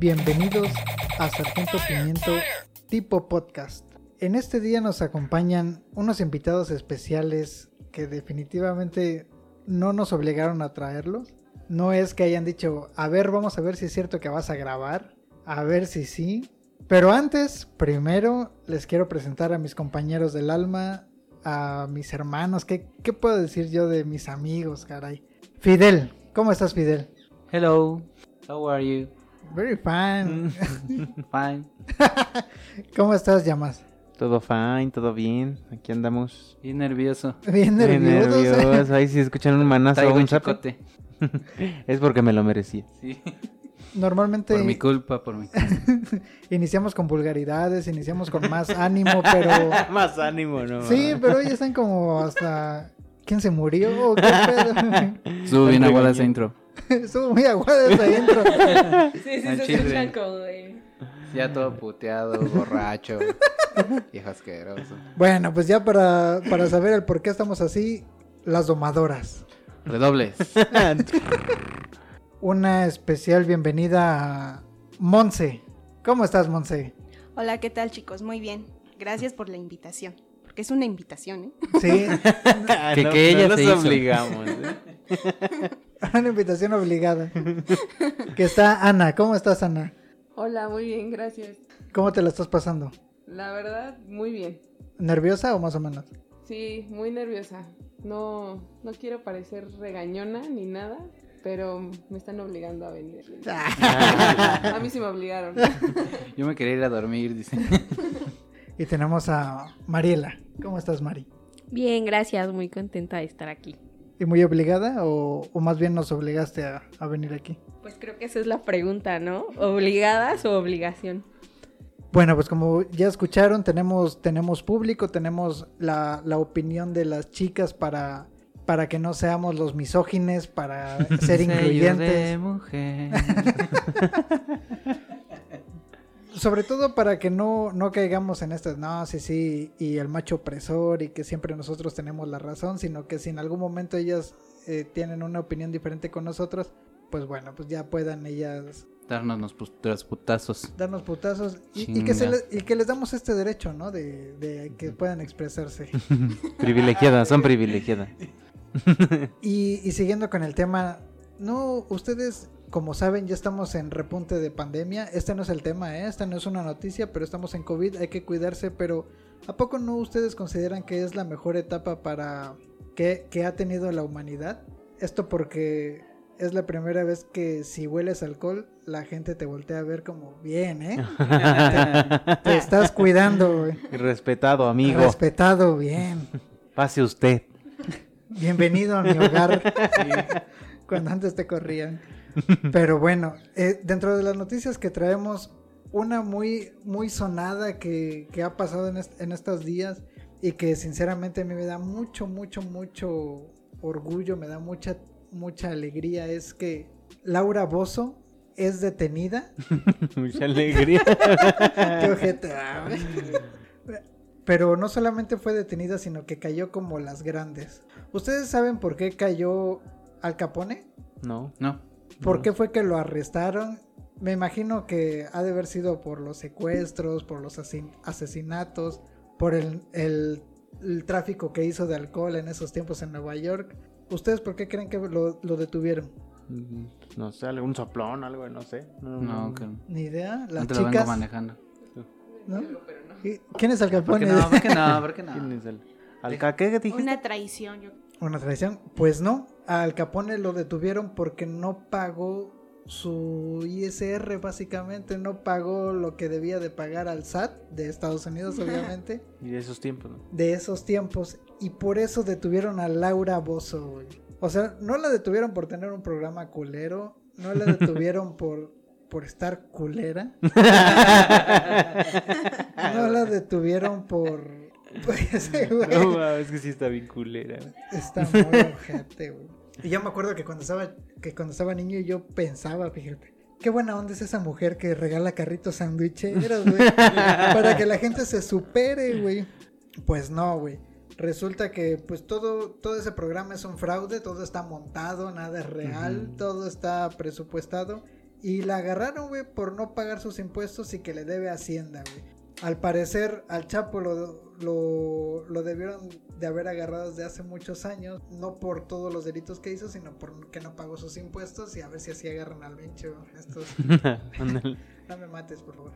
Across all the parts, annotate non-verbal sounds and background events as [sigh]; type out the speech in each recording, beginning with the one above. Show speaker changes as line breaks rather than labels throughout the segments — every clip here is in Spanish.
Bienvenidos a Sargento Pimiento tipo podcast. En este día nos acompañan unos invitados especiales que definitivamente no nos obligaron a traerlos. No es que hayan dicho, a ver, vamos a ver si es cierto que vas a grabar, a ver si sí. Pero antes, primero les quiero presentar a mis compañeros del alma, a mis hermanos. ¿Qué, qué puedo decir yo de mis amigos, caray? Fidel, ¿cómo estás, Fidel?
Hello, how are you?
Very fine. [laughs]
Fine.
¿Cómo estás, Llamas?
Todo fine, todo bien. Aquí andamos.
Bien nervioso.
Bien
Bien nervioso. Ahí si escuchan un manazo o
Traigo un chicote. [laughs]
es porque me lo merecía.
Sí.
Normalmente
Por mi culpa, por mi culpa. [laughs]
iniciamos con vulgaridades, iniciamos con más ánimo, pero...
Más ánimo, ¿no?
Sí, pero hoy están como hasta... ¿Quién se murió? ¿Qué pedo?
Bien
Tan
aguada ese intro. [laughs]
Estuvo muy aguada esa intro. [laughs]
Sí, sí, se escuchan como de...
Ya todo puteado, [laughs] borracho. Viejo asqueroso.
Bueno, pues ya para, para saber el por qué estamos así, las domadoras.
Redobles.
Una especial bienvenida a Monse. ¿Cómo estás, Monse?
Hola, ¿qué tal chicos? Muy bien. Gracias por la invitación. Porque es una invitación, ¿eh? [laughs]
Sí, [laughs]
Que-
no,
que ella
no
se
los
hizo.
obligamos. ¿eh? [laughs]
una invitación obligada. Que está Ana. ¿Cómo estás, Ana?
Hola, muy bien, gracias.
¿Cómo te la estás pasando?
La verdad, muy bien.
¿Nerviosa o más o menos?
Sí, muy nerviosa. No, no quiero parecer regañona ni nada, pero me están obligando a venir. A mí sí me obligaron.
Yo me quería ir a dormir, dice.
Y tenemos a Mariela. ¿Cómo estás, Mari?
Bien, gracias, muy contenta de estar aquí.
¿Y muy obligada o, o más bien nos obligaste a, a venir aquí?
Pues creo que esa es la pregunta, ¿no? ¿Obligadas o obligación?
Bueno, pues como ya escucharon, tenemos, tenemos público, tenemos la, la opinión de las chicas para, para que no seamos los misógines, para [laughs] ser
Sello de
incluyentes,
mujer. [laughs]
sobre todo para que no, no caigamos en estas, no, sí, sí, y el macho opresor y que siempre nosotros tenemos la razón, sino que si en algún momento ellas eh, tienen una opinión diferente con nosotros, pues bueno, pues ya puedan ellas
Darnos los put- los putazos.
darnos putazos y, y que, se
Chinga.
le- y que les damos este derecho, ¿no? De, de que puedan expresarse. [laughs]
Privilegiadas, son privilegiadas. [laughs]
Y, y siguiendo con el tema, no, ustedes, como saben, ya estamos en repunte de pandemia. Este no es el tema, ¿eh? Esta no es una noticia, pero estamos en COVID, hay que cuidarse. Pero ¿a poco no ustedes consideran que es la mejor etapa para que, que ha tenido la humanidad? Esto porque es la primera vez que si hueles alcohol, la gente te voltea a ver como bien, ¿eh? Te, [laughs] te estás cuidando, güey.
Respetado, amigo.
Respetado, bien.
Pase usted.
Bienvenido a mi hogar. Cuando antes te corrían. [laughs] Pero bueno, eh, dentro de las noticias que traemos, una muy, muy sonada que, que ha pasado en, est- en estos días y que sinceramente a mí me da mucho, mucho, mucho orgullo, me da mucha, mucha alegría, es que Laura Bozo es detenida. [laughs]
Mucha alegría. [laughs]
Qué ojete, ah. Pero no solamente fue detenida, sino que cayó como las grandes. ¿Ustedes saben por qué cayó Al Capone?
No.
No.
¿Por
No.
qué fue que lo arrestaron? Me imagino que ha de haber sido por los secuestros, por los asesinatos, por el, el- el tráfico que hizo de alcohol en esos tiempos en Nueva York. ¿Ustedes por qué creen que lo, lo detuvieron?
No sé, algún soplón, algo, no sé.
No, que
Ni idea. Las
no te lo vengo
chicas.
manejando.
¿no? ¿Y ¿Quién es Al
¿Por
Capone?
qué no? ¿Por qué no? ¿Por qué [laughs]
¿Quién
no?
es el? ¿Alca qué dijiste?
Una traición. Yo...
Una traición. Pues no, al Capone lo detuvieron porque no pagó su ISR básicamente, no pagó lo que debía de pagar al SAT de Estados Unidos obviamente,
Y de esos tiempos, ¿no?
de esos tiempos y por eso detuvieron a Laura Bozo. güey. O sea, no la detuvieron por tener un programa culero, no la [laughs] detuvieron por por estar culera. [laughs] No la detuvieron por [laughs] pues, güey.
No, mames, es que sí está bien culera.
Está muy ojete, güey. Y yo me acuerdo que cuando estaba, que cuando estaba niño yo pensaba, fíjate, qué buena onda es esa mujer que regala carritos sandwicheros, güey. para que la gente se supere, güey. Pues no, güey. Resulta que pues todo, todo ese programa es un fraude, todo está montado, nada es real, todo está presupuestado. Y la agarraron, güey, por no pagar sus impuestos y que le debe a Hacienda, güey. Al parecer, al Chapo lo, lo, lo debieron de haber agarrado desde hace muchos años, no por todos los delitos que hizo, sino por que no pagó sus impuestos y a ver si así agarran al Bencho. Estos... [laughs] No me mates, por favor.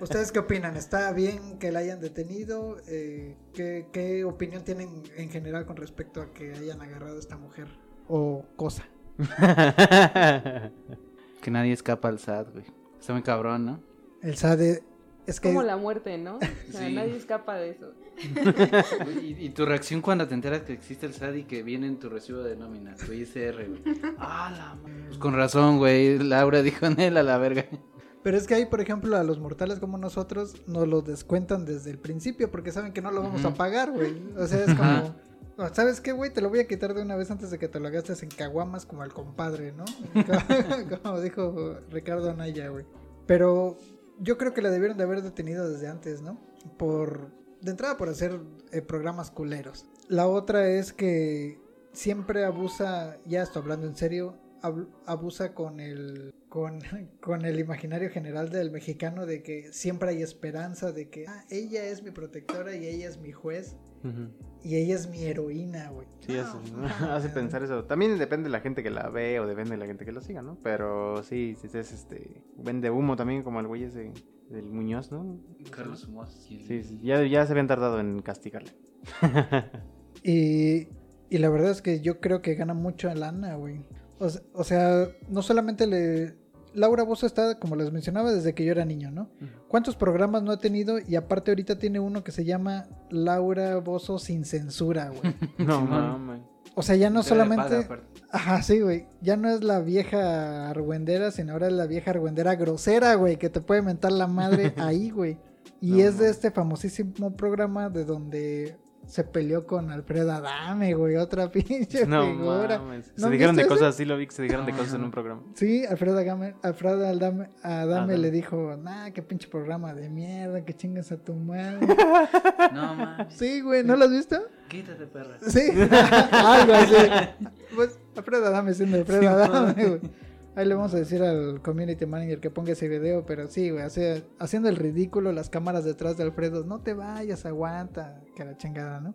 ¿Ustedes qué opinan? ¿Está bien que la hayan detenido? Eh, ¿qué, qué opinión tienen en general con respecto a que hayan agarrado a esta mujer o cosa? [laughs]
Que nadie escapa al SAT, güey. Está muy cabrón, ¿no?
El SADE es
Es
que
como la muerte, ¿no? O sea,
Sí.
nadie escapa de eso.
Y, y tu reacción cuando te enteras que existe el SAT y que viene en tu recibo de nómina, tu ISR, güey. Ah, la madre. Pues con razón, güey. Laura dijo en él a la verga.
Pero es que ahí, por ejemplo, a los mortales como nosotros nos lo descuentan desde el principio porque saben que no lo vamos a pagar, güey. O sea, es como... "Oh, ¿Sabes qué, güey? Te lo voy a quitar de una vez antes de que te lo gastes en caguamas como el compadre, ¿no? [laughs] como dijo Ricardo Anaya, güey. Pero yo creo que la debieron de haber detenido desde antes, ¿no? Por... De entrada por hacer eh, programas culeros. La otra es que siempre abusa, ya estoy hablando en serio, ab- abusa con el con, con el imaginario general del mexicano de que siempre hay esperanza de que ah, ella es mi protectora y ella es mi juez y ella es mi heroína, güey.
Sí,
No, [laughs]
hace,
no,
hace
no.
pensar eso. También depende de la gente que la ve o depende de la gente que lo siga, ¿no? Pero sí, sí, es este. Vende humo también, como el güey ese del Muñoz, ¿no?
Carlos Humos. Sí,
Sí, sí, ya, ya se habían tardado en castigarle. [laughs]
Y, y la verdad es que yo creo que gana mucho en lana, güey. O sea, no solamente le... Laura Bozo está, como les mencionaba, desde que yo era niño, ¿no? ¿Cuántos programas no ha tenido? Y aparte ahorita tiene uno que se llama Laura Bozo sin censura, güey. [laughs] [laughs]
No
Simón.
mames.
O sea, ya no
Te
solamente... Ajá, sí, güey. Ya no es la vieja argüendera, sino ahora es la vieja argüendera grosera, güey, que te puede mentar la madre [laughs] ahí, güey. Y
No,
es de
no.
este famosísimo programa de donde se peleó con Alfredo Adame, güey, otra [laughs] pinche
No
figura.
mames. Se
¿No han
dijeron de
ese?
cosas, sí lo vi que se dijeron de cosas en un programa.
Sí, Alfredo Adame, Alfredo Adame, Adame le dijo, nah, qué pinche programa de mierda, que chingas a tu madre. [laughs]
No mames.
sí, güey, ¿no lo has visto?
Quítate, perra.
Sí, [laughs] algo así. Pues Alfredo Adame siendo Alfredo Adame, güey. Ahí le vamos a decir al community manager que ponga ese video, pero sí, güey, hace- haciendo el ridículo, las cámaras detrás de Alfredo, no te vayas, aguanta, que la chingada, ¿no?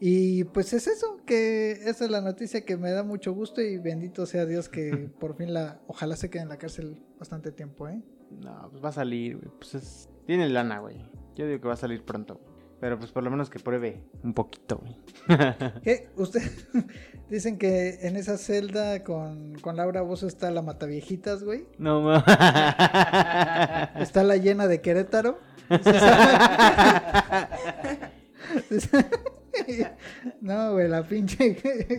Y pues es eso, que esa es la noticia que me da mucho gusto y bendito sea Dios que [laughs] por fin la, ojalá se quede en la cárcel bastante tiempo, ¿eh?
No, pues va a salir, güey. Pues es... Tiene lana, güey. Yo digo que va a salir pronto. Pero pues por lo menos que pruebe un poquito, güey. [laughs]
¿Qué? Usted [laughs] dicen que en esa celda con, con Laura Bozo está la Mataviejitas, güey.
No mames. [laughs]
Está la llena de Querétaro. No, güey, la pinche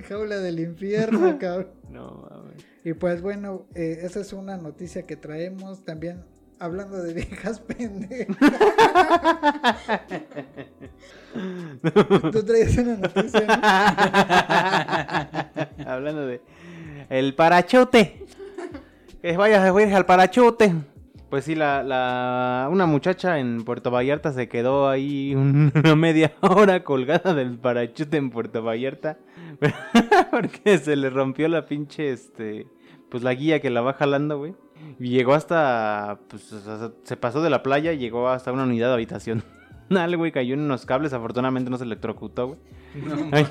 jaula del infierno, cabrón.
No mames.
Y pues bueno, eh, esa es una noticia que traemos también hablando de viejas [laughs] pendejas. Tú traes una noticia, ¿no? [laughs]
Hablando de el parachote. Que vayas a ir al parachote. Pues sí, la, la, una muchacha en Puerto Vallarta se quedó ahí una media hora colgada del parachote en Puerto Vallarta. [laughs] Porque se le rompió la pinche, este, pues la guía que la va jalando, güey. Y llegó hasta, pues, se pasó de la playa y llegó hasta una unidad de habitación. Dale, güey, cayó en unos cables, afortunadamente no se electrocutó, güey. [laughs] Ay,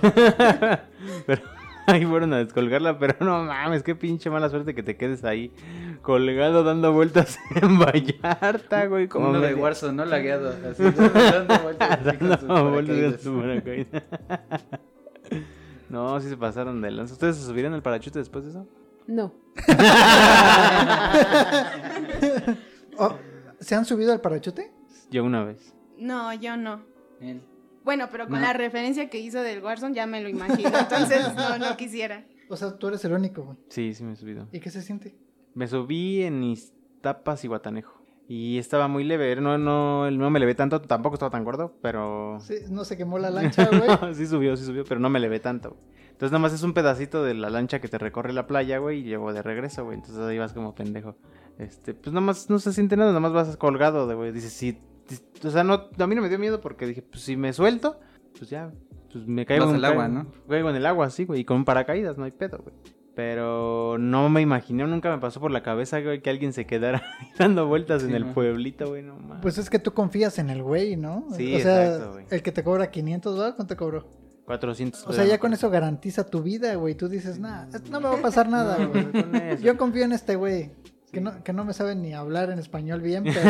pero ahí fueron a descolgarla, pero no mames, qué pinche mala suerte que te quedes ahí colgado dando vueltas [laughs] en Vallarta, güey.
Como uno de Warzone, ¿no? Lagueado. Así, [laughs] dando vueltas
Dando vueltas su. No, sí se pasaron de lanza. ¿Ustedes se subieron al parachute después de eso?
No. [laughs]
Oh, ¿Se han subido al parachute?
Yo una vez.
No, yo no.
Él.
Bueno, pero con
No.
la referencia que hizo del Warzone ya me lo imagino. Entonces [laughs] no, no quisiera.
O sea, tú eres el único, güey.
Sí, sí me he subido.
¿Y qué se siente?
Me subí en Iztapas y Guatanejo. Y estaba muy leve, no, no, no me levé tanto, tampoco estaba tan gordo, pero...
Sí, no se quemó la [laughs] lancha, güey.
sí subió, sí subió, pero no me levé tanto. Entonces nada más es un pedacito de la lancha que te recorre la playa, güey, y llevo de regreso, güey. Entonces ahí vas como pendejo. Este, pues nada más no se siente nada, nada más vas colgado, de, güey. Dices, sí, o sea, no, a mí no me dio miedo porque dije, pues si me suelto, pues ya, pues me caigo en
al agua, ¿no?
Caigo en el agua, sí, güey, y con un paracaídas, no hay pedo, güey. Pero no me imaginé, nunca me pasó por la cabeza, güey, que alguien se quedara [laughs] dando vueltas en el pueblito, güey, no mames.
Pues es que tú confías en el güey, ¿no?
Sí,
o sea,
exacto, güey.
el que te cobra 500 dólares, ¿cuánto te cobró?
400.
O sea, ya con eso garantiza tu vida, güey. Tú dices, nah, no me va a pasar [laughs] nada, güey. Yo confío en este güey. Que no, que no me sabe ni hablar en español bien, pero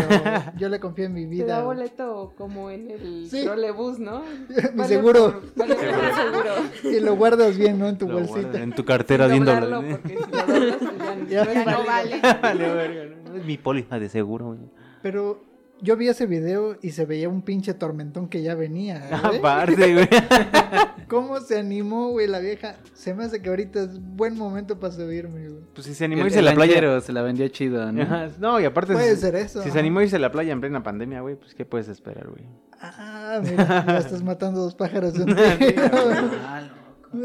[laughs] yo le confío en mi
Te
vida.
da
güey.
boleto como en el
Sí.
trolebús, ¿no? [laughs]
Mi
Vale
seguro.
por- vale por el seguro.
Y lo guardas bien, ¿no? En tu
Lo
bolsita.
en tu cartera
doblarlo, porque si lo doblas, pues ya,
Ya
no
vale.
Vale, verga, ¿no? Es mi póliza de seguro, güey.
Pero yo vi ese video y se veía un pinche tormentón que ya venía. [laughs]
Aparte, güey. [laughs]
¿Cómo se animó, güey, la vieja? Se me hace que ahorita es buen momento para subirme, güey.
Pues si se animó a
El,
irse a la playa.
lanchero se la vendió chido, ¿no?
Ajá, No, y aparte.
Puede
si,
ser eso.
Si se animó a irse a la playa en plena pandemia, güey, pues ¿qué puedes esperar, güey?
Ah, mira, ya estás [laughs] matando dos pájaros de un tiro.
Ah, loco.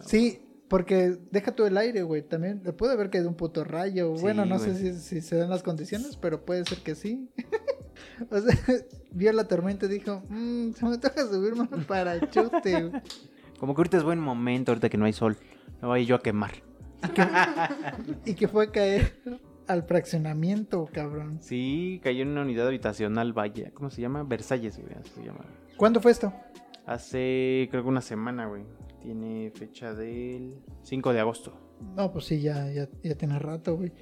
Sí, porque deja tú el aire, güey. También puede haber caído un puto rayo.
Sí,
bueno, no sé si, si se dan las condiciones, pero puede ser que sí. [laughs] o sea, [laughs] vio la tormenta y dijo, mmm, se me toca subirme al [laughs] parachute. güey".
Como que ahorita es buen momento, ahorita que no hay sol. Me voy yo a quemar.
y que fue a caer al fraccionamiento, cabrón.
Sí, cayó en una unidad habitacional, vaya. ¿Cómo se llama? Versalles, güey. se llama.
¿Cuándo fue esto?
Hace, creo que una semana, güey. Tiene fecha del 5 de agosto.
No, pues sí, ya, ya, ya tiene rato, güey.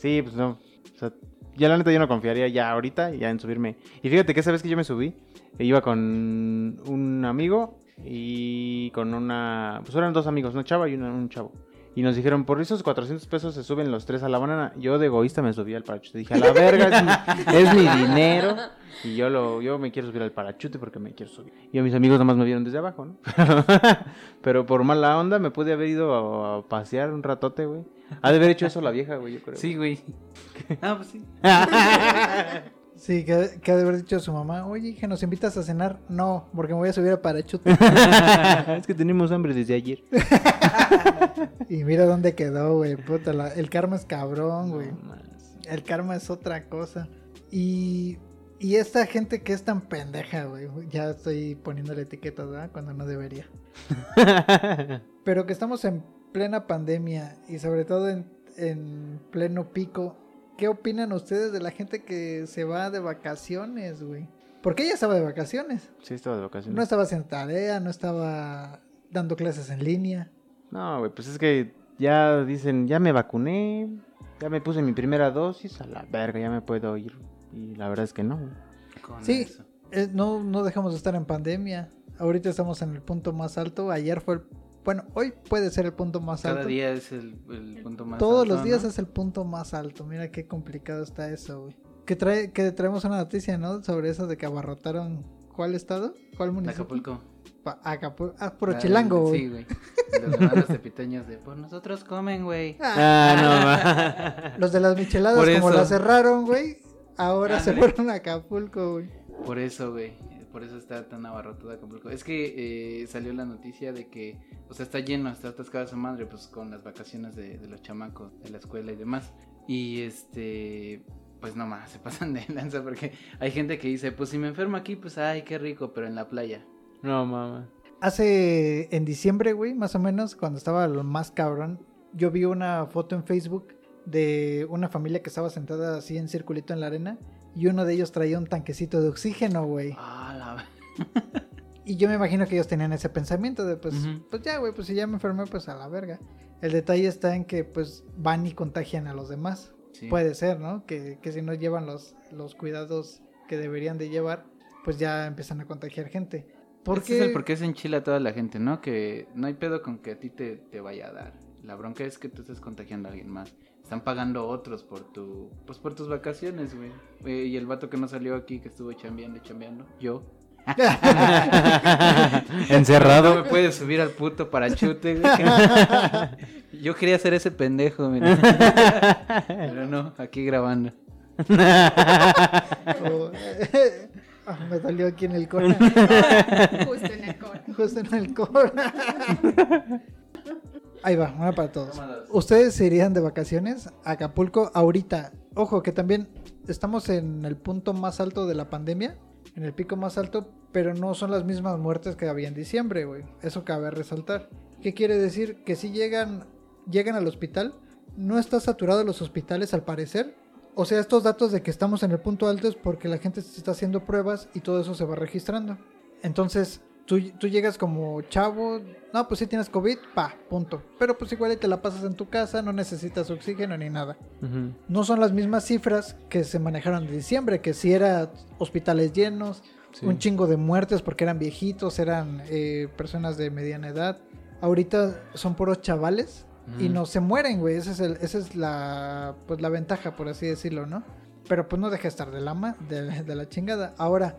Sí, pues no. O sea, ya la neta yo no confiaría ya ahorita, ya en subirme. Y fíjate que esa vez que yo me subí, iba con un amigo y con una... Pues eran dos amigos, una chava y una- un chavo. Y nos dijeron, por esos 400 pesos se suben los tres a la banana. Yo de egoísta me subí al parachute. Dije, a la verga, es mi, [laughs] es mi dinero. Y yo lo yo me quiero subir al parachute porque me quiero subir. Y a mis amigos nomás me vieron desde abajo, ¿no? [laughs] Pero por mala onda me pude haber ido a, a pasear un ratote, güey. Ha de haber hecho eso la vieja, güey, yo creo.
Sí, güey. Ah, pues sí. [laughs]
Sí, que, que ha de haber dicho a su mamá, oye, que nos invitas a cenar. No, porque me voy a subir a parachute. [laughs]
es que tenemos hambre desde ayer. [laughs]
y mira dónde quedó, güey. Puta, la- el karma es cabrón, güey.
No.
El karma es otra cosa. Y, y esta gente que es tan pendeja, güey. Ya estoy poniéndole etiquetas, ¿verdad? Cuando no debería. [laughs] Pero que estamos en plena pandemia y sobre todo en, en pleno pico. ¿Qué opinan ustedes de la gente que se va de vacaciones, güey? Porque ella estaba de vacaciones.
Sí, estaba de vacaciones.
No estaba haciendo tarea, no estaba dando clases en línea.
No, güey, pues es que ya dicen, ya me vacuné, ya me puse mi primera dosis, a la verga, ya me puedo ir. Y la verdad es que no.
Con
Sí.
eso.
Eh, no, no dejamos de estar en pandemia. Ahorita estamos en el punto más alto. Ayer fue el... Bueno, hoy puede ser el punto más
Cada
alto.
día es el, el punto más
Todos
alto,
los días
¿no?
es el punto más alto. Mira qué complicado está eso, güey. Que, trae, que traemos una noticia, ¿no? Sobre eso de que abarrotaron... ¿Cuál estado? ¿Cuál municipio?
Acapulco.
Pa- Acapulco. Ah, puro
Ah,
chilango, güey.
Sí, güey. Los demás tepiteños de, pues nosotros comen, güey.
Ah, no, [laughs]
Los de las micheladas,
Por
como
eso.
la cerraron, güey. Ahora se fueron a Acapulco, güey.
Por eso, güey. Por eso está tan abarrotado Acapulco. Es que eh, salió la noticia de que, o sea, está lleno, está atascada su madre, pues con las vacaciones de, de los chamacos de la escuela y demás. Y este, pues no más, [laughs] se pasan de lanza porque hay gente que dice, pues si me enfermo aquí, pues ay, qué rico, pero en la playa.
no, mamá.
Hace en diciembre, güey, más o menos, cuando estaba lo más cabrón, yo vi una foto en Facebook de una familia que estaba sentada así en circulito en la arena y uno de ellos traía un tanquecito de oxígeno, güey.
Ah. [laughs]
Y yo me imagino que ellos tenían ese pensamiento de, pues, pues ya, güey, pues si ya me enfermé, pues a la verga. El detalle está en que, pues, van y contagian a los demás.
Sí.
Puede ser, ¿no? Que, que si no llevan los, los cuidados que deberían de llevar, pues ya empiezan a contagiar gente.
Porque
Porque...
es el por qué se enchila toda la gente, ¿no? Que no hay pedo con que a ti te, te vaya a dar. La bronca es que tú estés contagiando a alguien más. Están pagando otros por tu, pues por tus vacaciones, güey. Eh, y el vato que no salió aquí, que estuvo chambeando, y chambeando, yo. [laughs] No
Encerrado.
me puedes subir al puto parachute, güey. Yo quería ser ese pendejo, mira. Pero no, aquí grabando. [laughs]
Ah, me dolió aquí en el core. [laughs]
Justo en el core.
Justo en el. Ahí va, una para todos. ¿Ustedes se irían de vacaciones a Acapulco ahorita? Ojo, que también estamos en el punto más alto de la pandemia, en el pico más alto, pero no son las mismas muertes que había en diciembre, güey. Eso cabe resaltar. ¿Qué quiere decir? Que si llegan llegan al hospital, no está saturado los hospitales al parecer. O sea, estos datos de que estamos en el punto alto es porque la gente se está haciendo pruebas y todo eso se va registrando. Entonces, tú, tú llegas como chavo, no, pues si tienes COVID, pa, punto. Pero pues igual te la pasas en tu casa, no necesitas oxígeno ni nada. No son las mismas cifras que se manejaron de diciembre, que si era hospitales llenos,
Sí.
un chingo de muertes porque eran viejitos, eran eh, personas de mediana edad. Ahorita son puros chavales y no se mueren, güey. Esa es, el- esa es la, pues, la ventaja, por así decirlo, ¿no? Pero pues no deja de estar de la, ma- de, de la chingada. Ahora,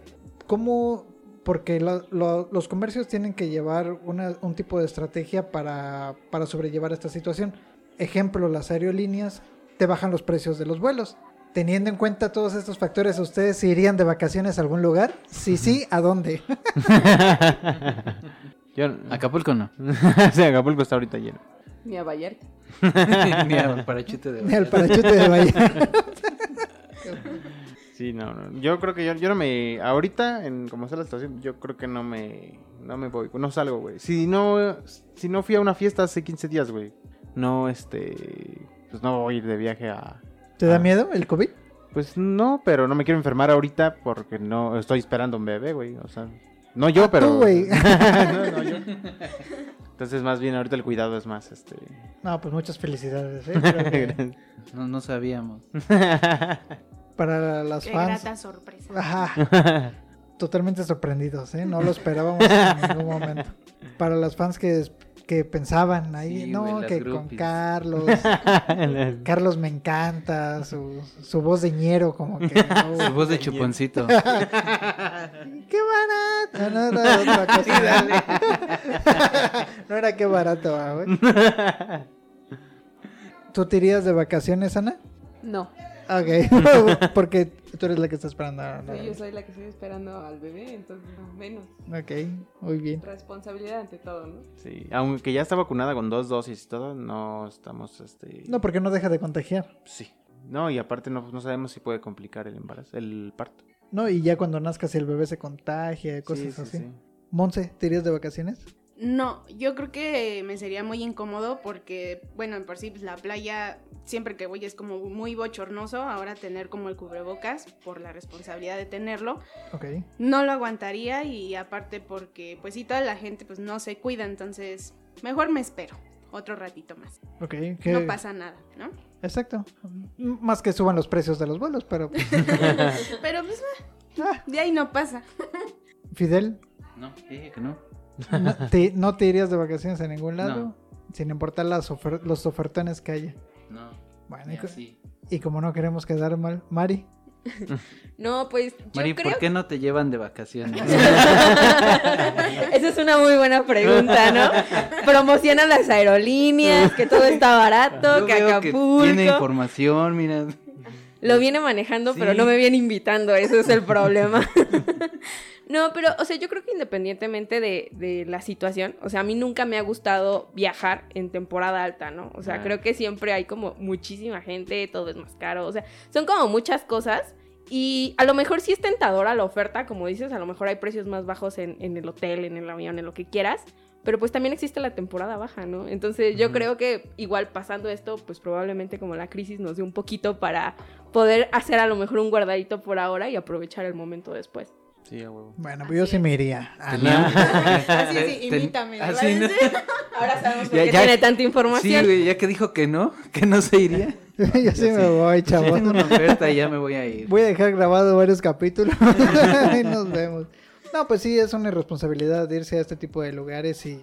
¿cómo? Porque lo- lo- los comercios tienen que llevar una- un tipo de estrategia para, para sobrellevar esta situación. Ejemplo, las aerolíneas te bajan los precios de los vuelos. Teniendo en cuenta todos estos factores, ¿ustedes irían de vacaciones a algún lugar? Sí, sí, ¿a dónde? [laughs]
Yo...
Acapulco no. [laughs]
sí, Acapulco está ahorita lleno.
Ni a Vallarta. [laughs]
Ni al parachute de Vallarta.
parachute de Bahía.
Sí, no, no. Yo creo que yo, yo no me. Ahorita, en como está la situación, yo creo que no me. No me voy. No salgo, güey. Si no. Si no fui a una fiesta hace 15 días, güey. No, este. Pues no voy a ir de viaje a.
¿Te da miedo el COVID?
Pues no, pero no me quiero enfermar ahorita porque no estoy esperando un bebé, güey. O sea, no yo,
Ah,
pero.
tú, güey. [laughs]
no, no, yo. [laughs] Entonces, más bien, ahorita el cuidado es más, este.
No, pues muchas felicidades. ¿eh? [laughs] Que
No, no sabíamos.
Para las
Qué
fans.
grata sorpresa.
Ajá, [laughs] totalmente sorprendidos, ¿eh? No lo [laughs] esperábamos en ningún momento. Para las fans que, que pensaban ahí,
Sí,
no,
güey,
que con. Carlos, [laughs] Carlos me encanta, su, su voz de ñero, como que. no,
Su voz de chuponcito.
¡Qué barato! No, no era otra cosa. no era qué barato, ah, güey. ¿Tú te irías de vacaciones, Ana?
No.
Ok, [laughs] porque tú eres la que está esperando. a-
Sí, yo soy la que estoy esperando al bebé, entonces no, menos.
Ok, muy bien.
Responsabilidad ante todo, ¿no?
Sí, aunque ya está vacunada con dos dosis y todo, no estamos, este...
No, porque no deja de contagiar.
Sí. No, y aparte no, no sabemos si puede complicar el embarazo, el parto.
No, y ya cuando nazca, si el bebé se contagia, cosas
Sí, sí,
así.
sí.
Monse, ¿te irías de vacaciones?
No, yo creo que me sería muy incómodo porque, bueno, en por sí pues, la playa siempre que voy es como muy bochornoso. Ahora tener como el cubrebocas por la responsabilidad de tenerlo,
Ok.
no lo aguantaría y aparte porque, pues sí, toda la gente pues no se cuida, entonces mejor me espero otro ratito más.
Ok. ¿qué-
No pasa nada, ¿no?
Exacto. Más que suban los precios de los vuelos, pero... pues, [laughs]
Pero pues
ah,
de ahí no pasa.
Fidel,
No, dije que no.
¿No [laughs] te, no te irías de vacaciones a ningún lado?
No.
Sin importar las ofer- los ofertones que haya.
No.
Bueno, y, co- y como no queremos quedar mal, Mari. [laughs]
No, pues yo
Mari,
creo
¿por qué no te llevan de vacaciones? [laughs]
Esa es una muy buena pregunta, ¿no? Promocionan las aerolíneas, que todo está barato,
Yo
que
veo
Acapulco.
tiene información, mira.
Lo viene manejando, pero no me viene invitando, eso es el problema. No, pero, o sea, yo creo que independientemente de, de la situación, o sea, a mí nunca me ha gustado viajar en temporada alta, ¿no? O sea,
Ah.
creo que siempre hay como muchísima gente, todo es más caro, o sea, son como muchas cosas. Y a lo mejor sí es tentadora la oferta, como dices, a lo mejor hay precios más bajos en, en el hotel, en el avión, en lo que quieras, pero pues también existe la temporada baja, ¿no? Entonces yo creo que igual pasando esto, pues probablemente como la crisis nos dé un poquito para poder hacer a lo mejor un guardadito por ahora y aprovechar el momento después.
Sí, a huevo.
Bueno, pues yo
Así
sí me iría. Ah,
Tenía- [laughs]
Así, sí, imítame.
Ah,
¿verdad?
sí, ¿no? [laughs]
Ahora sabemos por
Ya-
qué
ya-
tiene tanta
Sí,
información.
güey, ya que dijo que no, que no se iría. [laughs]
yo sí me voy,
Sí, tengo
chavos.
una oferta y ya me voy a ir.
Voy a dejar grabado varios capítulos y nos vemos. No, pues sí, es una irresponsabilidad irse a este tipo de lugares y,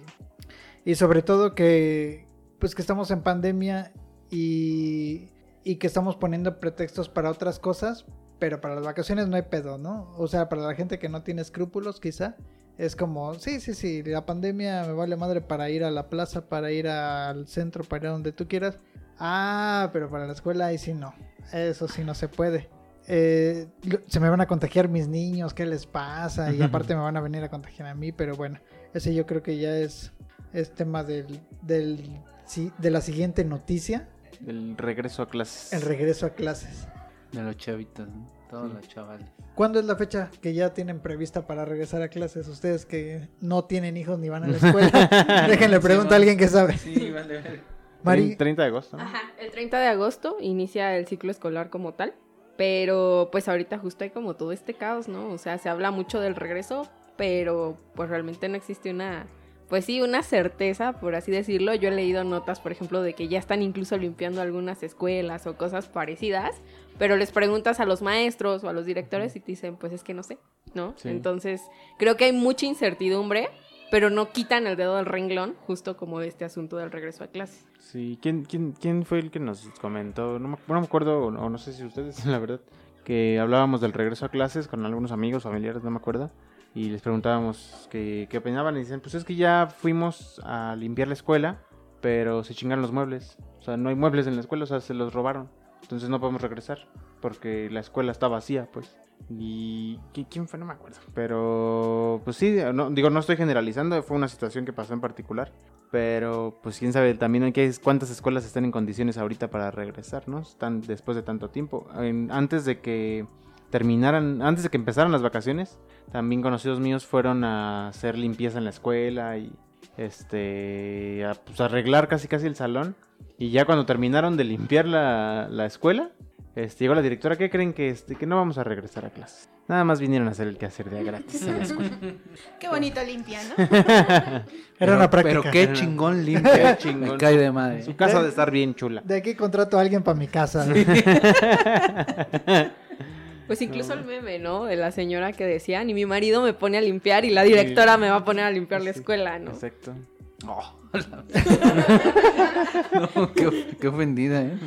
y sobre todo que pues que estamos en pandemia y, y que estamos poniendo pretextos para otras cosas, pero para las vacaciones no hay pedo, ¿no? O sea, para la gente que no tiene escrúpulos quizá, es como, sí, sí, sí, la pandemia me vale madre para ir a la plaza, para ir al centro, para ir a donde tú quieras. Ah, pero para la escuela ahí sí no. Eso sí no se puede. Eh, se me van a contagiar mis niños, ¿qué les pasa? Y [laughs] aparte me van a venir a contagiar a mí, pero bueno, ese yo creo que ya es, es tema del, del, sí, de la siguiente noticia,
El regreso a clases.
el regreso a clases.
De los chavitos, ¿no? Todos los chavales.
¿Cuándo es la fecha que ya tienen prevista para regresar a clases? Ustedes que no tienen hijos ni van a la escuela, [laughs] déjenle preguntar a alguien que sabe.
Sí, vale, vale. [laughs]
Mari,
30 de agosto. ¿no?
Ajá, el 30 de agosto inicia el ciclo escolar como tal, pero pues ahorita justo hay como todo este caos, ¿no? O sea, se habla mucho del regreso, pero pues realmente no existe una, pues sí, una certeza, por así decirlo. Yo he leído notas, por ejemplo, de que ya están incluso limpiando algunas escuelas o cosas parecidas, pero les preguntas a los maestros o a los directores y te dicen, pues es que no sé, ¿no?
Sí.
Entonces, creo que hay mucha incertidumbre, pero no quitan el dedo del renglón, justo como de este asunto del regreso a clases.
Sí, ¿quién, quién, quién fue el que nos comentó? No me, no me acuerdo, o no, no sé si ustedes, [laughs] la verdad, que hablábamos del regreso a clases con algunos amigos, familiares, no me acuerdo, y les preguntábamos qué, qué opinaban y dicen, pues es que ya fuimos a limpiar la escuela, pero se chingaron los muebles. O sea, no hay muebles en la escuela, o sea, se los robaron. Entonces no podemos regresar, porque la escuela está vacía, pues. Y ¿qui- quién fue, no me acuerdo. Pero pues sí, no, digo, no estoy generalizando, fue una situación que pasó en particular. Pero pues quién sabe también qué es- cuántas escuelas están en condiciones ahorita para regresar, ¿no? Están después de tanto tiempo. En- antes de que terminaran, antes de que empezaran las vacaciones, también conocidos míos fueron a hacer limpieza en la escuela y este a pues, arreglar casi casi el salón. Y ya cuando terminaron de limpiar la, la escuela, este, llegó la directora, ¿qué creen que, este, que no vamos a regresar a clases? Nada más vinieron a hacer el quehacer de gratis en la [laughs] escuela.
Qué bonito limpia, ¿no? [laughs]
era una práctica.
Pero qué chingón [laughs] limpia.
Qué chingón.
Me cae de madre.
Su casa de estar bien chula.
De aquí contrato a alguien para mi casa.
Pues incluso el meme, ¿no? De la señora que decía, ni mi marido me pone a limpiar y la directora me va a poner a limpiar la escuela, ¿no?
Exacto. [laughs]
Oh, no, qué, qué ofendida, ¿eh?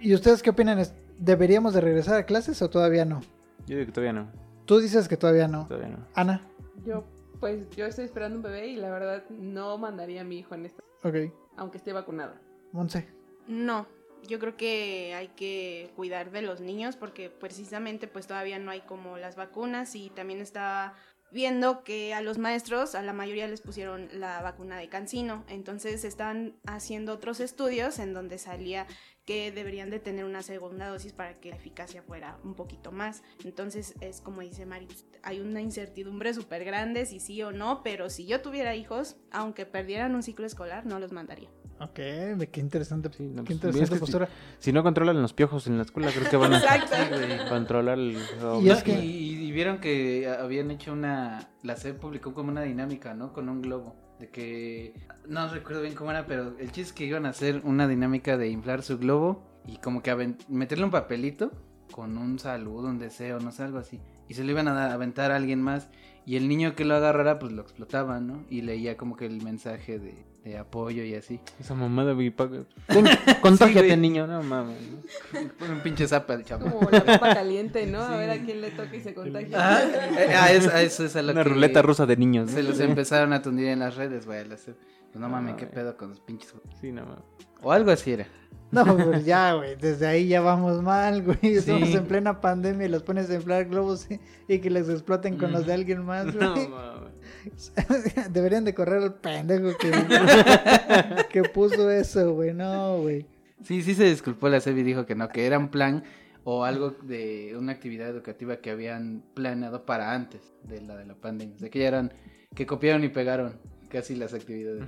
¿Y ustedes qué opinan? ¿Es- ¿Deberíamos de regresar a clases o todavía no?
Yo digo que todavía no.
Tú dices que todavía no.
Todavía no.
Ana,
Yo, pues, yo estoy esperando un bebé y la verdad no mandaría a mi hijo en esto,
ok.
aunque esté vacunado.
Monse.
No, yo creo que hay que cuidar de los niños porque precisamente pues todavía no hay como las vacunas y también está viendo que a los maestros, a la mayoría les pusieron la vacuna de cancino, entonces están haciendo otros estudios en donde salía que deberían de tener una segunda dosis para que la eficacia fuera un poquito más. Entonces es como dice Mari, hay una incertidumbre súper grande si sí o no, pero si yo tuviera hijos, aunque perdieran un ciclo escolar, no los mandaría.
Ok, qué interesante,
Sí, no,
qué
pues,
interesante
es que sí.
postura.
Si no controlan los piojos en la escuela, creo que van a [laughs] controlar el...
Y
No,
es que-
y, y vieron que habían hecho una. La SEP publicó como una dinámica, ¿no? Con un globo. De que. No recuerdo bien cómo era, pero el chiste es que iban a hacer una dinámica de inflar su globo y como que meterle un papelito con un saludo, un deseo, no sé, algo así. Y se lo iban a aventar a alguien más. Y el niño que lo agarrara, pues lo explotaba, ¿no? Y leía como que el mensaje de, de apoyo y así.
Esa mamada, güey. pa- [laughs] Ten- Contágiate,
güey.
niño. No mames.
Pon un pinche zapa de chavo.
Como la papa caliente, ¿no? A ver a quién le toca y se contagia.
Ah, ah, eso, eso es a lo
Una
que-
ruleta rusa de niños. ¿no?
Se los empezaron a tundir en las redes, güey. Pues no mames, qué pedo con los pinches.
Sí, no mames.
O algo así era. [laughs]
No, pues ya, güey, desde ahí ya vamos mal, güey. Estamos en plena pandemia y los pones a inflar globos y, y que les exploten con los de alguien más, [laughs]
No
güey.
mames. [laughs]
Deberían de correr al pendejo que, que puso eso, güey. No, güey.
Sí, sí se disculpó la SEB y dijo que no, que era un plan o algo de una actividad educativa que habían planeado para antes de la de la pandemia. Sea, que ya eran, que copiaron y pegaron casi las actividades.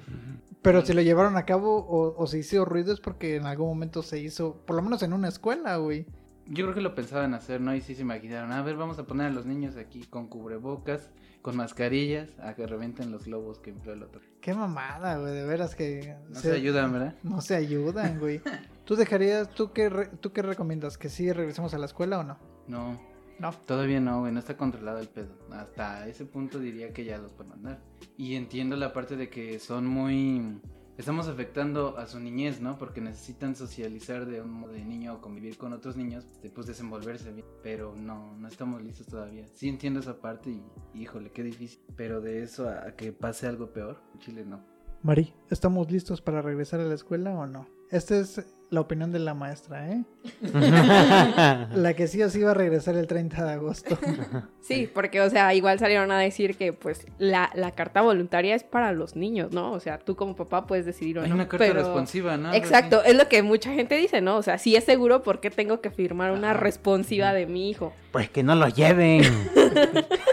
Pero si lo llevaron a cabo o, o se hizo ruido es porque en algún momento se hizo, por lo menos en una escuela, güey.
Yo creo que lo pensaban hacer, ¿no? Y sí se imaginaron, a ver, vamos a poner a los niños aquí con cubrebocas, con mascarillas, a que revienten los globos que infló el otro.
Qué mamada, güey, de veras que...
No se ayudan, ¿verdad?
No se ayudan, güey. [laughs] ¿Tú dejarías, tú qué, re- tú qué recomiendas? ¿Que sí regresemos a la escuela o no?
No,
No.
Todavía no, güey, no está controlado el pedo. Hasta ese punto diría que ya los pueden mandar. Y entiendo la parte de que son muy... Estamos afectando a su niñez, ¿no? Porque necesitan socializar de un modo de niño o convivir con otros niños, después desenvolverse bien. Pero no, no estamos listos todavía. Sí entiendo esa parte y, híjole, qué difícil. Pero de eso a que pase algo peor, Chile no.
Mari, ¿estamos listos para regresar a la escuela o no? Este es la opinión de la maestra, ¿eh? [laughs] la que sí o sí va a regresar el 30 de agosto. [laughs]
Sí, porque, o sea, igual salieron a decir que, pues, la, la carta voluntaria es para los niños, ¿no? O sea, tú como papá puedes decidir o
Hay
no,
una carta
pero-
responsiva, ¿no?
Exacto, es lo que mucha gente dice, ¿no? O sea, si es seguro, ¿por qué tengo que firmar una responsiva de mi hijo?
Pues que no lo lleven. [laughs]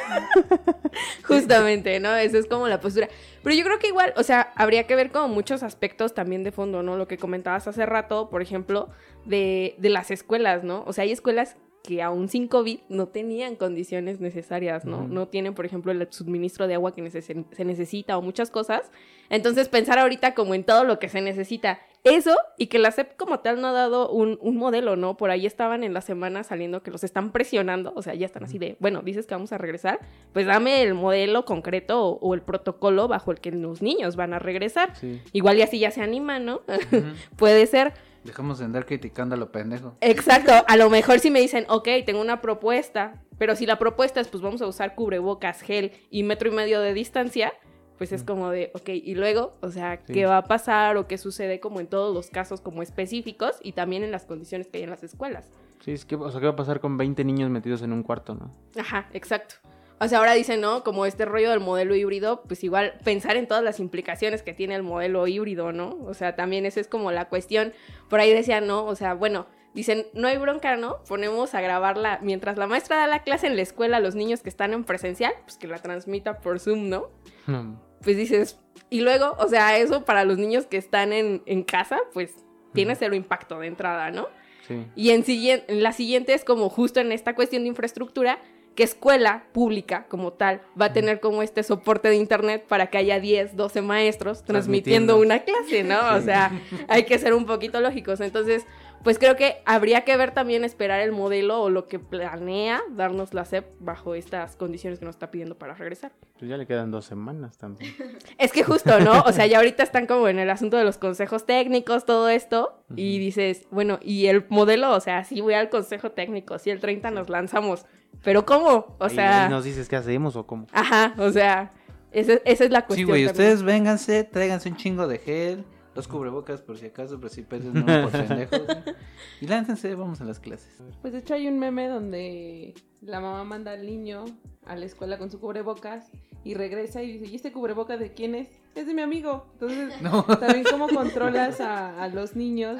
Justamente, ¿no? Esa es como la postura. Pero yo creo que igual, o sea, habría que ver como muchos aspectos también de fondo, ¿no? Lo que comentabas hace rato, por ejemplo, de, de las escuelas, ¿no? O sea, hay escuelas que aún sin COVID no tenían condiciones necesarias, ¿no? No tienen, por ejemplo, el suministro de agua que neces- se necesita o muchas cosas. Entonces, pensar ahorita como en todo lo que se necesita. Eso y que la SEP como tal no ha dado un, un modelo, ¿no? Por ahí estaban en la semana saliendo que los están presionando, o sea, ya están así de, bueno, dices que vamos a regresar, pues dame el modelo concreto o, o el protocolo bajo el que los niños van a regresar.
Sí.
Igual y así ya se animan, ¿no? [laughs] Puede ser.
Dejamos de andar criticando a lo pendejo.
Exacto, a lo mejor si me dicen, ok, tengo una propuesta, pero si la propuesta es, pues vamos a usar cubrebocas, gel y metro y medio de distancia, pues es como de, ok, y luego, o sea,
Sí.
¿qué va a pasar o qué sucede como en todos los casos como específicos y también en las condiciones que hay en las escuelas?
Sí, es que, o sea, ¿qué va a pasar con 20 niños metidos en un cuarto, no?
Ajá, exacto. O sea, ahora dicen, ¿no? Como este rollo del modelo híbrido, pues igual pensar en todas las implicaciones que tiene el modelo híbrido, ¿no? O sea, también esa es como la cuestión. Por ahí decían, ¿no? O sea, bueno, dicen, no hay bronca, ¿no? Ponemos a grabarla mientras la maestra da la clase en la escuela a los niños que están en presencial, pues que la transmita por Zoom, ¿no?
No.
Pues dices, y luego, o sea, eso para los niños que están en, en casa, pues tiene cero impacto de entrada, ¿no?
Sí.
Y en, en la siguiente es como justo en esta cuestión de infraestructura, que escuela pública como tal va a tener como este soporte de internet para que haya 10, 12 maestros transmitiendo
Transmitiendo.
una clase, ¿no? O sea, hay que ser un poquito lógicos. Entonces, pues creo que habría que ver también esperar el modelo o lo que planea darnos la SEP bajo estas condiciones que nos está pidiendo para regresar.
Pues ya le quedan dos semanas también.
Es que justo, ¿no? O sea, ya ahorita están como en el asunto de los consejos técnicos, todo esto, y dices, bueno, y el modelo, o sea, sí voy al consejo técnico, sí el 30 nos lanzamos, pero ¿cómo? O sea,
ahí nos dices qué hacemos o cómo.
ajá, o sea, esa, esa es la
Sí,
cuestión.
güey,
también.
ustedes vénganse, tráiganse un chingo de gel, dos cubrebocas por si acaso, pero si peces no por [laughs] pendejos. güey. Y láncense, vamos a las clases.
Pues de hecho hay un meme donde la mamá manda al niño a la escuela con su cubrebocas y regresa y dice, ¿y este cubrebocas de quién es? Es de mi amigo. Entonces, [laughs]
No.
también cómo controlas [laughs] a, a los niños,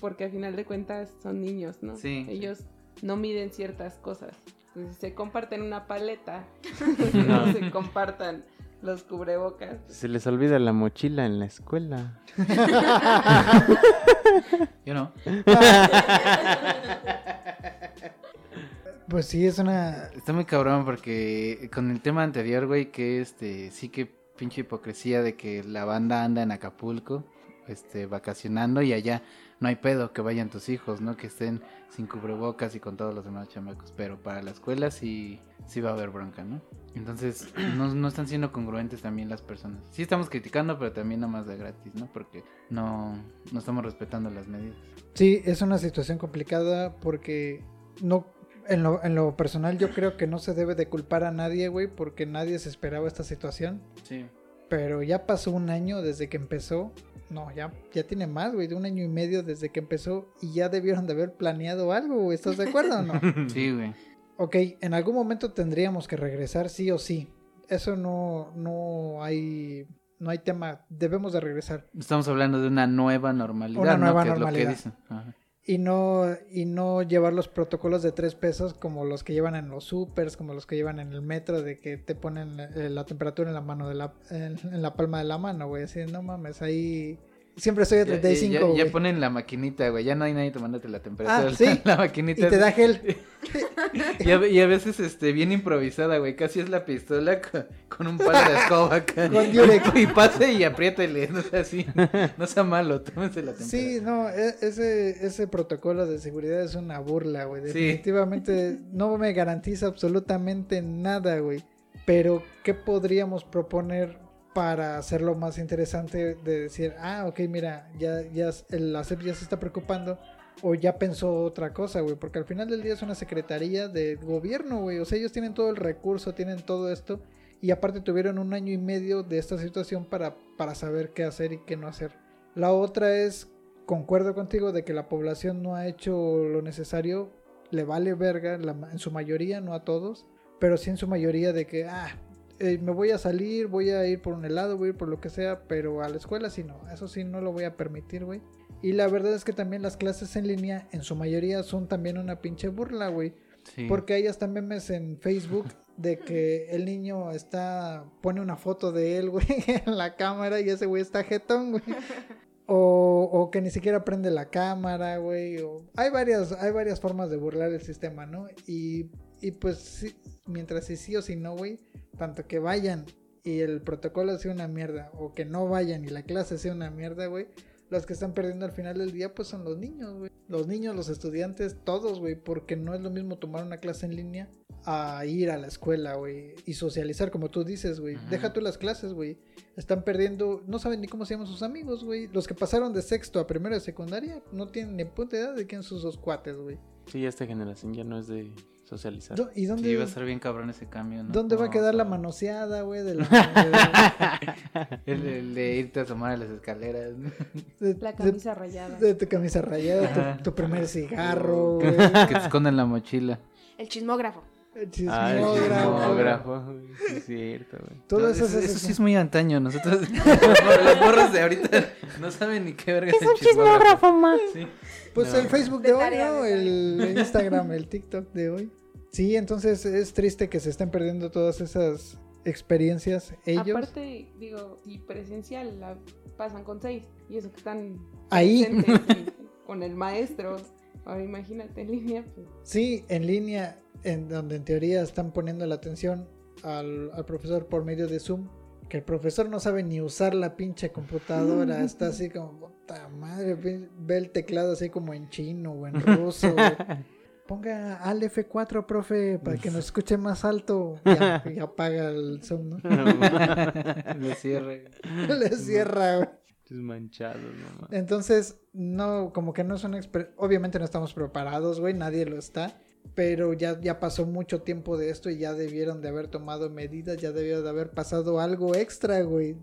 porque al final de cuentas son niños, ¿no?
Sí.
Ellos no miden ciertas cosas. Si se comparten una paleta,
No. [laughs]
no se compartan los cubrebocas.
Se les olvida la mochila en la escuela. [laughs]
Yo no.
Pues sí, es una...
Está muy cabrón porque con el tema anterior, güey, que este, sí que pinche hipocresía de que la banda anda en Acapulco, este, vacacionando y allá no hay pedo que vayan tus hijos, ¿no? Que estén sin cubrebocas y con todos los demás chamacos, pero para la escuela sí, sí va a haber bronca, ¿no? Entonces, [clears throat] no, no están siendo congruentes también las personas. Sí estamos criticando, pero también nada más de gratis, ¿no? Porque no, no estamos respetando las medidas.
Sí, es una situación complicada porque no... En lo, en lo personal yo creo que no se debe de culpar a nadie, güey, porque nadie se esperaba esta situación.
Sí.
Pero ya pasó un año desde que empezó. No, ya, ya tiene más, güey, de un año y medio desde que empezó y ya debieron de haber planeado algo, güey. ¿Estás de acuerdo o no? [laughs]
Sí, güey.
ok, en algún momento tendríamos que regresar sí o sí. Eso no, no hay, no hay tema. Debemos de regresar.
Estamos hablando de una nueva normalidad,
Una
¿no?
nueva
Que es lo que
normalidad.
dicen. Ajá.
Y no, y no llevar los protocolos de tres pesos como los que llevan en los supers, como los que llevan en el metro, de que te ponen eh, la temperatura en la mano de la, en, en la palma de la mano, güey. Así, no mames, ahí siempre estoy a
Ya-
35,
ya, ya,
güey.
ponen la maquinita, güey. Ya no hay nadie tomándote la temperatura.
Ah, sí.
La
Y
maquinita.
te da gel. [laughs]
y, a, y a veces, este, bien improvisada, güey. Casi es la pistola con, con un palo de escoba [laughs] acá.
Con.
Y pase y apriétale. No sea así. No sea malo. Tómese la temperatura.
Sí, no, e- ese, ese protocolo de seguridad es una burla, güey.
Sí.
Definitivamente [laughs] no me garantiza absolutamente nada, güey. Pero, ¿qué podríamos proponer para hacerlo más interesante? De decir, ah, ok, mira, ya, ya el ACEP ya se está preocupando. O ya pensó otra cosa, güey. Porque al final del día es una secretaría de gobierno, güey. O sea, ellos tienen todo el recurso, tienen todo esto. Y aparte tuvieron un año y medio de esta situación para, para saber qué hacer y qué no hacer. La otra es concuerdo contigo de que la población no ha hecho lo necesario, le vale verga, la en su mayoría, no a todos, pero sí en su mayoría de que, ah, eh, me voy a salir, voy a ir por un helado, voy a ir por lo que sea, pero a la escuela sí no, eso sí no lo voy a permitir, güey. Y la verdad es que también las clases en línea, en su mayoría, son también una pinche burla, güey.
Sí.
Porque hay hasta memes en Facebook de que el niño está pone una foto de él, [laughs] güey, en la cámara y ese güey está jetón, güey. O, o que ni siquiera prende la cámara, güey. o- Hay varias, hay varias formas de burlar el sistema, ¿no? Y, y pues sí, mientras sí sí o sí no, güey, tanto que vayan y el protocolo sea una mierda, o que no vayan y la clase sea una mierda, güey. Los que están perdiendo al final del día, pues son los niños, güey. Los niños, los estudiantes, todos, güey. Porque no es lo mismo tomar una clase en línea a ir a la escuela, güey. Y socializar, como tú dices, güey. Deja tú las clases, güey. Están perdiendo, no saben ni cómo se llaman sus amigos, güey. Los que pasaron de sexto a primero de secundaria no tienen ni puta idea de quién son sus cuates, güey.
Sí, esta generación ya no es de socializar.
¿Y dónde,
Sí, va a ser bien cabrón ese cambio, ¿no?
dónde va a quedar la
sea,
manoseada, güey? De, la- [laughs]
El, el de irte a asomar a las escaleras.
de-
La
de-
camisa rayada.
de tu camisa rayada, tu, tu primer cigarro, [laughs] güey.
que te esconden la mochila.
El chismógrafo.
El
Ah, el
chismógrafo.
chismógrafo, sí es cierto, güey.
Todo eso,
eso,
es-
eso sí es muy antaño. Nosotros, [laughs] los morros de ahorita, no saben ni qué verga es un chismógrafo. Sí.
Pues
No.
el Facebook de,
De
hoy,
tarea,
¿no?
de
El Instagram, el TikTok de hoy. Sí, entonces es triste que se estén perdiendo todas esas experiencias ellos.
Aparte, digo, y presencial la pasan con seis. Y eso que están
Ahí.
y [laughs] con el maestro. Ahora imagínate en línea, pues.
Sí, en línea, en donde en teoría están poniendo la atención al, al profesor por medio de Zoom. Que el profesor no sabe ni usar la pinche computadora. [laughs] Está así como, puta madre. Ve el teclado así como en chino o en ruso. [laughs] Ponga al F4, profe, para que nos [laughs] escuche más alto. Ya, [laughs] y apaga el Zoom, ¿no?
Lo cierre. [laughs]
Le cierra, güey.
Manchado, no.
Entonces, no, como que no exper- Obviamente no estamos preparados, güey, nadie lo está. Pero ya, ya pasó mucho tiempo de esto y ya debieron de haber tomado medidas, ya debieron de haber pasado algo extra, güey.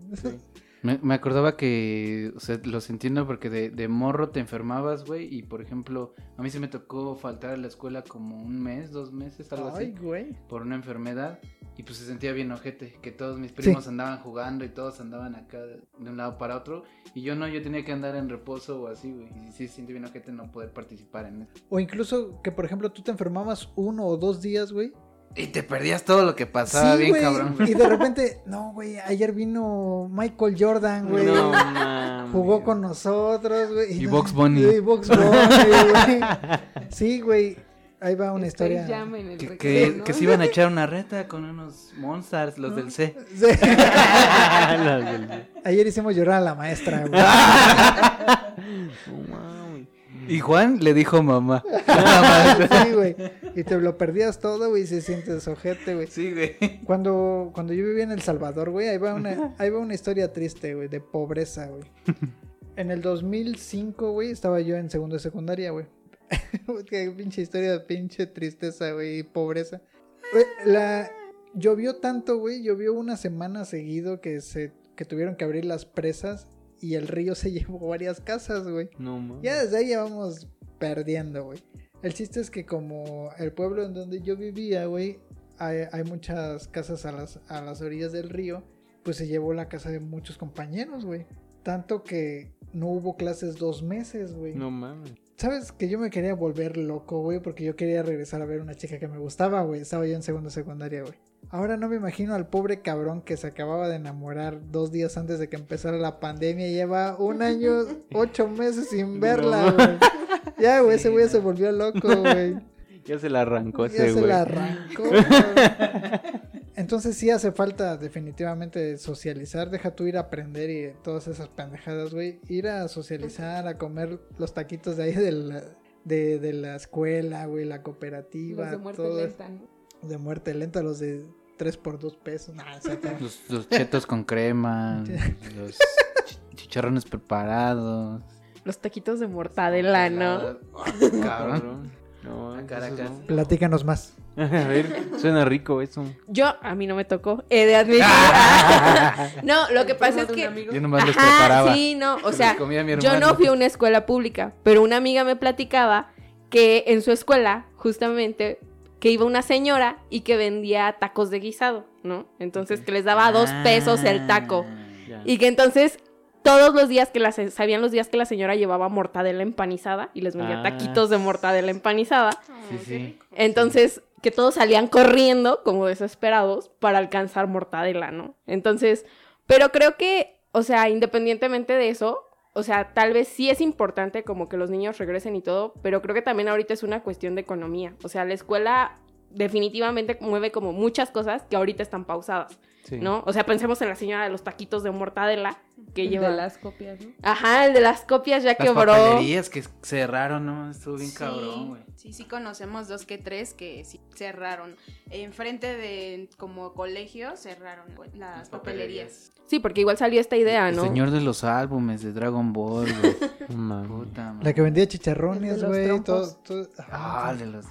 Me, me acordaba que, o sea, los entiendo porque de, de morro te enfermabas, güey, y por ejemplo, a mí se me tocó faltar a la escuela como un mes, dos meses, algo
Ay,
así,
güey.
por una enfermedad, y pues se sentía bien ojete, que todos mis primos andaban jugando y todos andaban acá de un lado para otro, y yo no, yo tenía que andar en reposo o así, güey, y sí se siente bien ojete no poder participar en eso.
O incluso que, por ejemplo, tú te enfermabas uno o dos días, güey.
Y te perdías todo lo que pasaba, bien cabrón.
Y de repente, no, güey, ayer vino Michael Jordan, güey.
No. [laughs]
Jugó con nosotros, güey.
Y
no-
Bugs Bunny.
Y Bugs Bunny, güey. Sí, güey. Ahí va una historia.
El
Que, que,
¿no?
que se iban a echar una reta con unos monsters, los del C.
Sí. [laughs]
Los del-
Ayer hicimos llorar a la maestra, güey. [laughs]
Y Juan le dijo mamá. [laughs]
Sí, güey. Y te lo perdías todo, güey, y se sientes ojete, güey.
Sí, güey.
Cuando, cuando yo vivía en El Salvador, güey, ahí va una, ahí va una historia triste, güey, de pobreza, güey. [laughs] En el 2005, güey, estaba yo en segundo de secundaria, güey. [laughs] Qué pinche historia de pinche tristeza, güey, y pobreza. Güey, la... Llovió tanto, güey, llovió una semana seguido que se que tuvieron que abrir las presas y el río se [laughs] llevó varias casas, güey.
No mames.
Ya desde ahí ya vamos perdiendo, güey. El chiste es que como el pueblo en donde yo vivía, güey, hay, hay muchas casas a las, a las orillas del río, pues se llevó la casa de muchos compañeros, güey. Tanto que no hubo clases dos meses, güey.
No mames.
¿Sabes? Que yo me quería volver loco, güey, porque yo quería regresar a ver una chica que me gustaba, güey. Estaba yo en segundo secundaria, güey. Ahora no me imagino al pobre cabrón que se acababa de enamorar dos días antes de que empezara la pandemia y lleva un año, [laughs] ocho meses sin verla, güey. Ya, güey, ese güey se volvió loco, güey. [laughs]
Ya se la arrancó
Ya
ese
se
güey.
la arrancó. güey. [laughs] Entonces sí hace falta definitivamente socializar. Deja tú ir a aprender y todas esas pendejadas, güey. Ir a socializar, a comer los taquitos de ahí de la, de, de la escuela, güey, la cooperativa.
Los de muerte
todo
lenta, ¿no?
De muerte lenta, los de 3 por 2 pesos. Nah, o sea, [laughs] que-
Los, los chetos con crema, [laughs] los chi- chicharrones preparados.
Los taquitos de mortadela, ¿no? [laughs]
Cabrón.
No,
A Caracas.
no.
Platícanos más. [laughs]
A ver, suena rico eso.
Yo, a mí no me tocó, he de admitir. [laughs] no, lo que pasa es
¿Turno de
que...
amigo?
Yo nomás los
Ajá,
preparaba.
sí, no, o sea, yo no fui a una escuela pública, pero una amiga me platicaba que en su escuela, justamente, que iba una señora y que vendía tacos de guisado, ¿no? Entonces, que les daba dos pesos el taco. Y que entonces todos los días que la se- sabían los días que la señora llevaba mortadela empanizada y les vendía
Ah,
taquitos de mortadela empanizada.
Sí, sí.
Entonces, que todos salían corriendo como desesperados para alcanzar mortadela, ¿no? Entonces, pero creo que, o sea, independientemente de eso, o sea, tal vez sí es importante como que los niños regresen y todo, pero creo que también ahorita es una cuestión de economía. O sea, la escuela definitivamente mueve como muchas cosas que ahorita están pausadas,
Sí.
¿no? O sea, pensemos en la señora de los taquitos de mortadela que
El
lleva...
De las copias, ¿no?
Ajá, el de las copias ya
Las
quebró.
papelerías que cerraron, ¿no? Estuvo bien
Sí,
cabrón, güey.
Sí, sí conocemos dos que tres que sí cerraron. Enfrente de como colegio cerraron las papelerías.
Sí, porque igual salió esta idea,
El
¿no?
señor de los álbumes de Dragon Ball, güey. [laughs] Puta.
La que vendía chicharrones, güey. Todo,
trompos.
todo-
Ah,
ajá.
de los...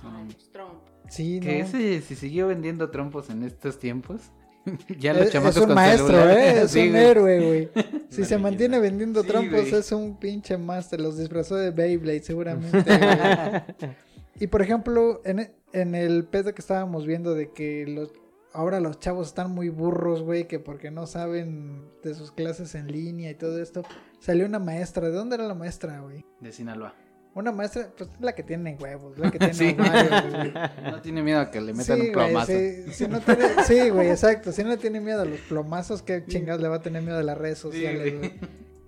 Trump.
Sí,
Que
no.
ese, si siguió vendiendo trompos en estos tiempos, [laughs] ya
Es,
los
es
chamacos
un
con
maestro,
celular.
¿eh? Es [laughs]
Sí,
un
güey.
héroe, güey. [laughs] Si se mantiene vendiendo
Sí,
trompos,
güey.
es un pinche máster. Los disfrazó de Beyblade, seguramente. güey. y por ejemplo, en, e- en el pedo que estábamos viendo de que los ahora los chavos están muy burros, güey, que porque no saben de sus clases en línea y todo esto, salió una maestra. ¿De dónde era la maestra, güey?
De Sinaloa.
Una maestra, pues la que tiene huevos, la que [laughs] tiene
Sí.
ovarios, güey.
No tiene miedo a que le metan
Sí,
un
güey,
plomazo.
sí, si no tiene- sí, güey, exacto. Si no le tiene miedo a los plomazos, ¿qué chingados le va a tener miedo a las redes sociales,
güey.
güey?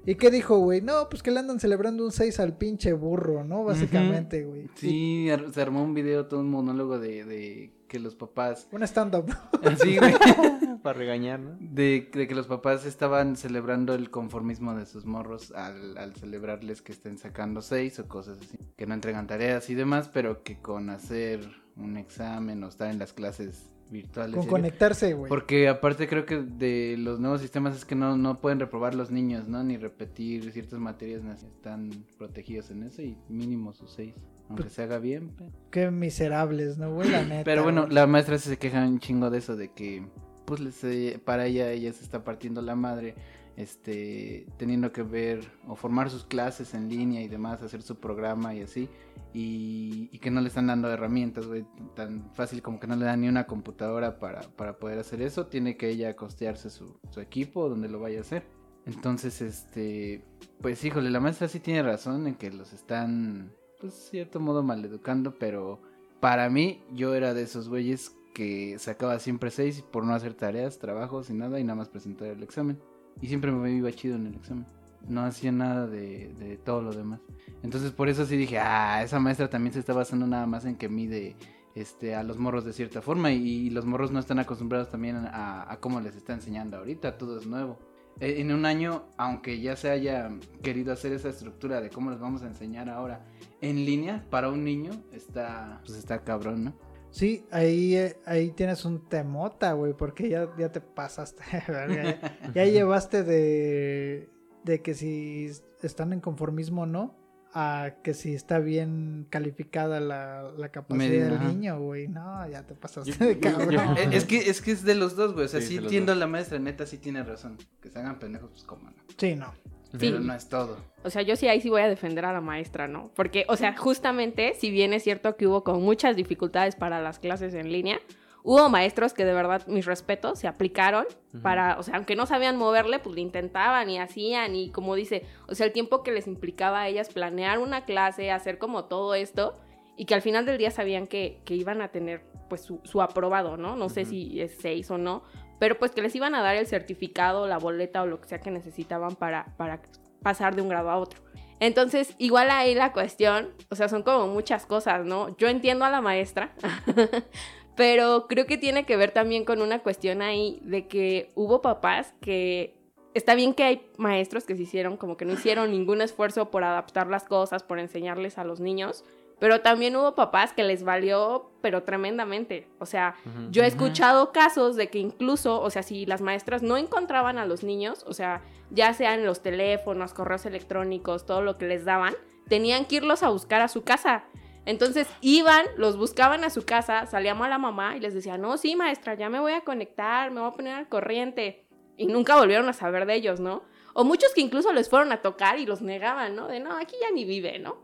¿Y qué dijo, güey? No, pues que le andan celebrando un 6 al pinche burro, ¿no? Básicamente, güey.
Sí, se armó un video, todo un monólogo de, de que los papás...
Un stand-up. [laughs]
Sí, güey. [laughs]
Para regañar, ¿no?
De, de que los papás estaban celebrando el conformismo de sus morros al, al celebrarles que estén sacando seis o cosas así. Que no entregan tareas y demás, pero que con hacer un examen o estar en las clases virtuales.
Con conectarse, güey.
Porque aparte creo que de los nuevos sistemas es que no, no pueden reprobar los niños, ¿no? Ni repetir ciertas materias, están protegidos en eso y mínimo sus seis. Aunque se haga bien.
Qué miserables, ¿no, güey? La [laughs] neta.
Pero bueno, la maestra se queja un chingo de eso, de que pues les, eh, para ella ella se está partiendo la madre, este, teniendo que ver o formar sus clases en línea y demás, hacer su programa y así, y, y que no le están dando herramientas, güey, tan fácil como que no le dan ni una computadora para, para poder hacer eso, tiene que ella costearse su, su equipo donde lo vaya a hacer. Entonces, este, pues híjole, la maestra sí tiene razón en que los están, pues, cierto modo maleducando, pero para mí, yo era de esos güeyes que sacaba siempre seis por no hacer tareas, trabajos y nada, y nada más presentar el examen. Y siempre me iba chido en el examen. No hacía nada de, de todo lo demás. Entonces por eso sí dije, ah, esa maestra también se está basando nada más en que mide este, a los morros de cierta forma. Y, los morros no están acostumbrados también a, a cómo les está enseñando ahorita, todo es nuevo. Eh, En un año, aunque ya se haya querido hacer esa estructura de cómo les vamos a enseñar ahora en línea, para un niño está, pues está cabrón, ¿no?
Sí, ahí, eh, ahí tienes un temota, güey, porque ya, ya te pasaste. ya, [laughs] ya llevaste de, de que si están en conformismo o no, a que si está bien calificada la, la capacidad del
ajá.
niño, güey. No, ya te pasaste
Yo-
de cabrón.
yo- [laughs]
Es que, es que es de los dos, güey. O sea,
Sí,
sí, a la maestra, neta, sí tiene razón. Que se hagan pendejos, pues cómo no.
Sí, no.
Pero no es todo.
O sea, yo sí ahí sí voy a defender a la maestra, ¿no? Porque, o sea, justamente, si bien es cierto que hubo con muchas dificultades para las clases en línea, hubo maestros que de verdad, mis respetos, se aplicaron para, o sea, aunque no sabían moverle, pues lo intentaban y hacían y como dice, o sea, el tiempo que les implicaba a ellas planear una clase, hacer como todo esto y que al final del día sabían que, que iban a tener pues su, su aprobado, ¿no? No sé si es seis o no, pero pues que les iban a dar el certificado, la boleta o lo que sea que necesitaban para, para pasar de un grado a otro. Entonces, igual ahí la cuestión, o sea, son como muchas cosas, ¿no? Yo entiendo a la maestra, [laughs] pero creo que tiene que ver también con una cuestión ahí de que hubo papás que está bien que hay maestros que se hicieron como que no hicieron ningún esfuerzo por adaptar las cosas, por enseñarles a los niños, pero también hubo papás que les valió, pero tremendamente. O sea, yo he escuchado casos de que incluso, o sea, si las maestras no encontraban a los niños, o sea, ya sean los teléfonos, correos electrónicos, todo lo que les daban, tenían que irlos a buscar a su casa. Entonces iban, los buscaban a su casa, salíamos a la mamá y les decía, no, sí, maestra, ya me voy a conectar, me voy a poner al corriente. Y nunca volvieron a saber de ellos, ¿no? O muchos que incluso les fueron a tocar y los negaban, ¿no? De no, aquí ya ni vive, ¿no?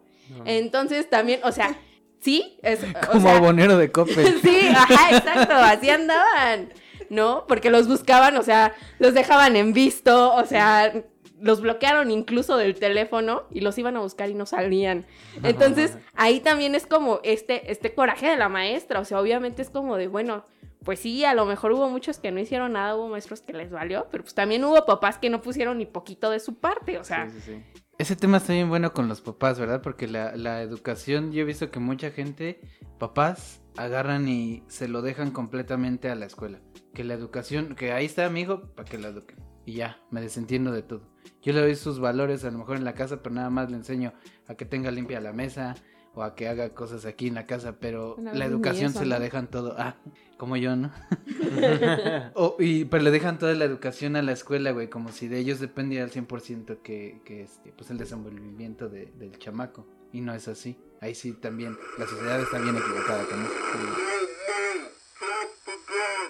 Entonces también, o sea, sí, es, o
Como
sea,
abonero de [laughs] Coppel.
Sí, ajá, exacto, así andaban, ¿no? Porque los buscaban, o sea, los dejaban en visto, o sea, los bloquearon incluso del teléfono y los iban a buscar y no salían. Entonces, ahí también es como este, este coraje de la maestra, o sea, obviamente es como de, bueno, pues sí, a lo mejor hubo muchos que no hicieron nada, hubo maestros que les valió, pero pues también hubo papás que no pusieron ni poquito de su parte, o sea,
Sí, sí, sí.
Ese tema está bien bueno con los papás, ¿verdad? Porque la, la educación, yo he visto que mucha gente, papás, agarran y se lo dejan completamente a la escuela. Que la educación, que ahí está mi hijo, para que la eduquen. Y ya, me desentiendo de todo. Yo le doy sus valores a lo mejor en la casa, pero nada más le enseño a que tenga limpia la mesa o a que haga cosas aquí en la casa, pero la educación
eso,
se la dejan todo. Ah, como yo, ¿no? [laughs] O- y, pero le dejan toda la educación a la escuela, güey, como si de ellos dependiera al 100% que, que este, pues el desenvolvimiento de- del chamaco. Y no es así. Ahí sí también, la sociedad está bien equivocada con eso.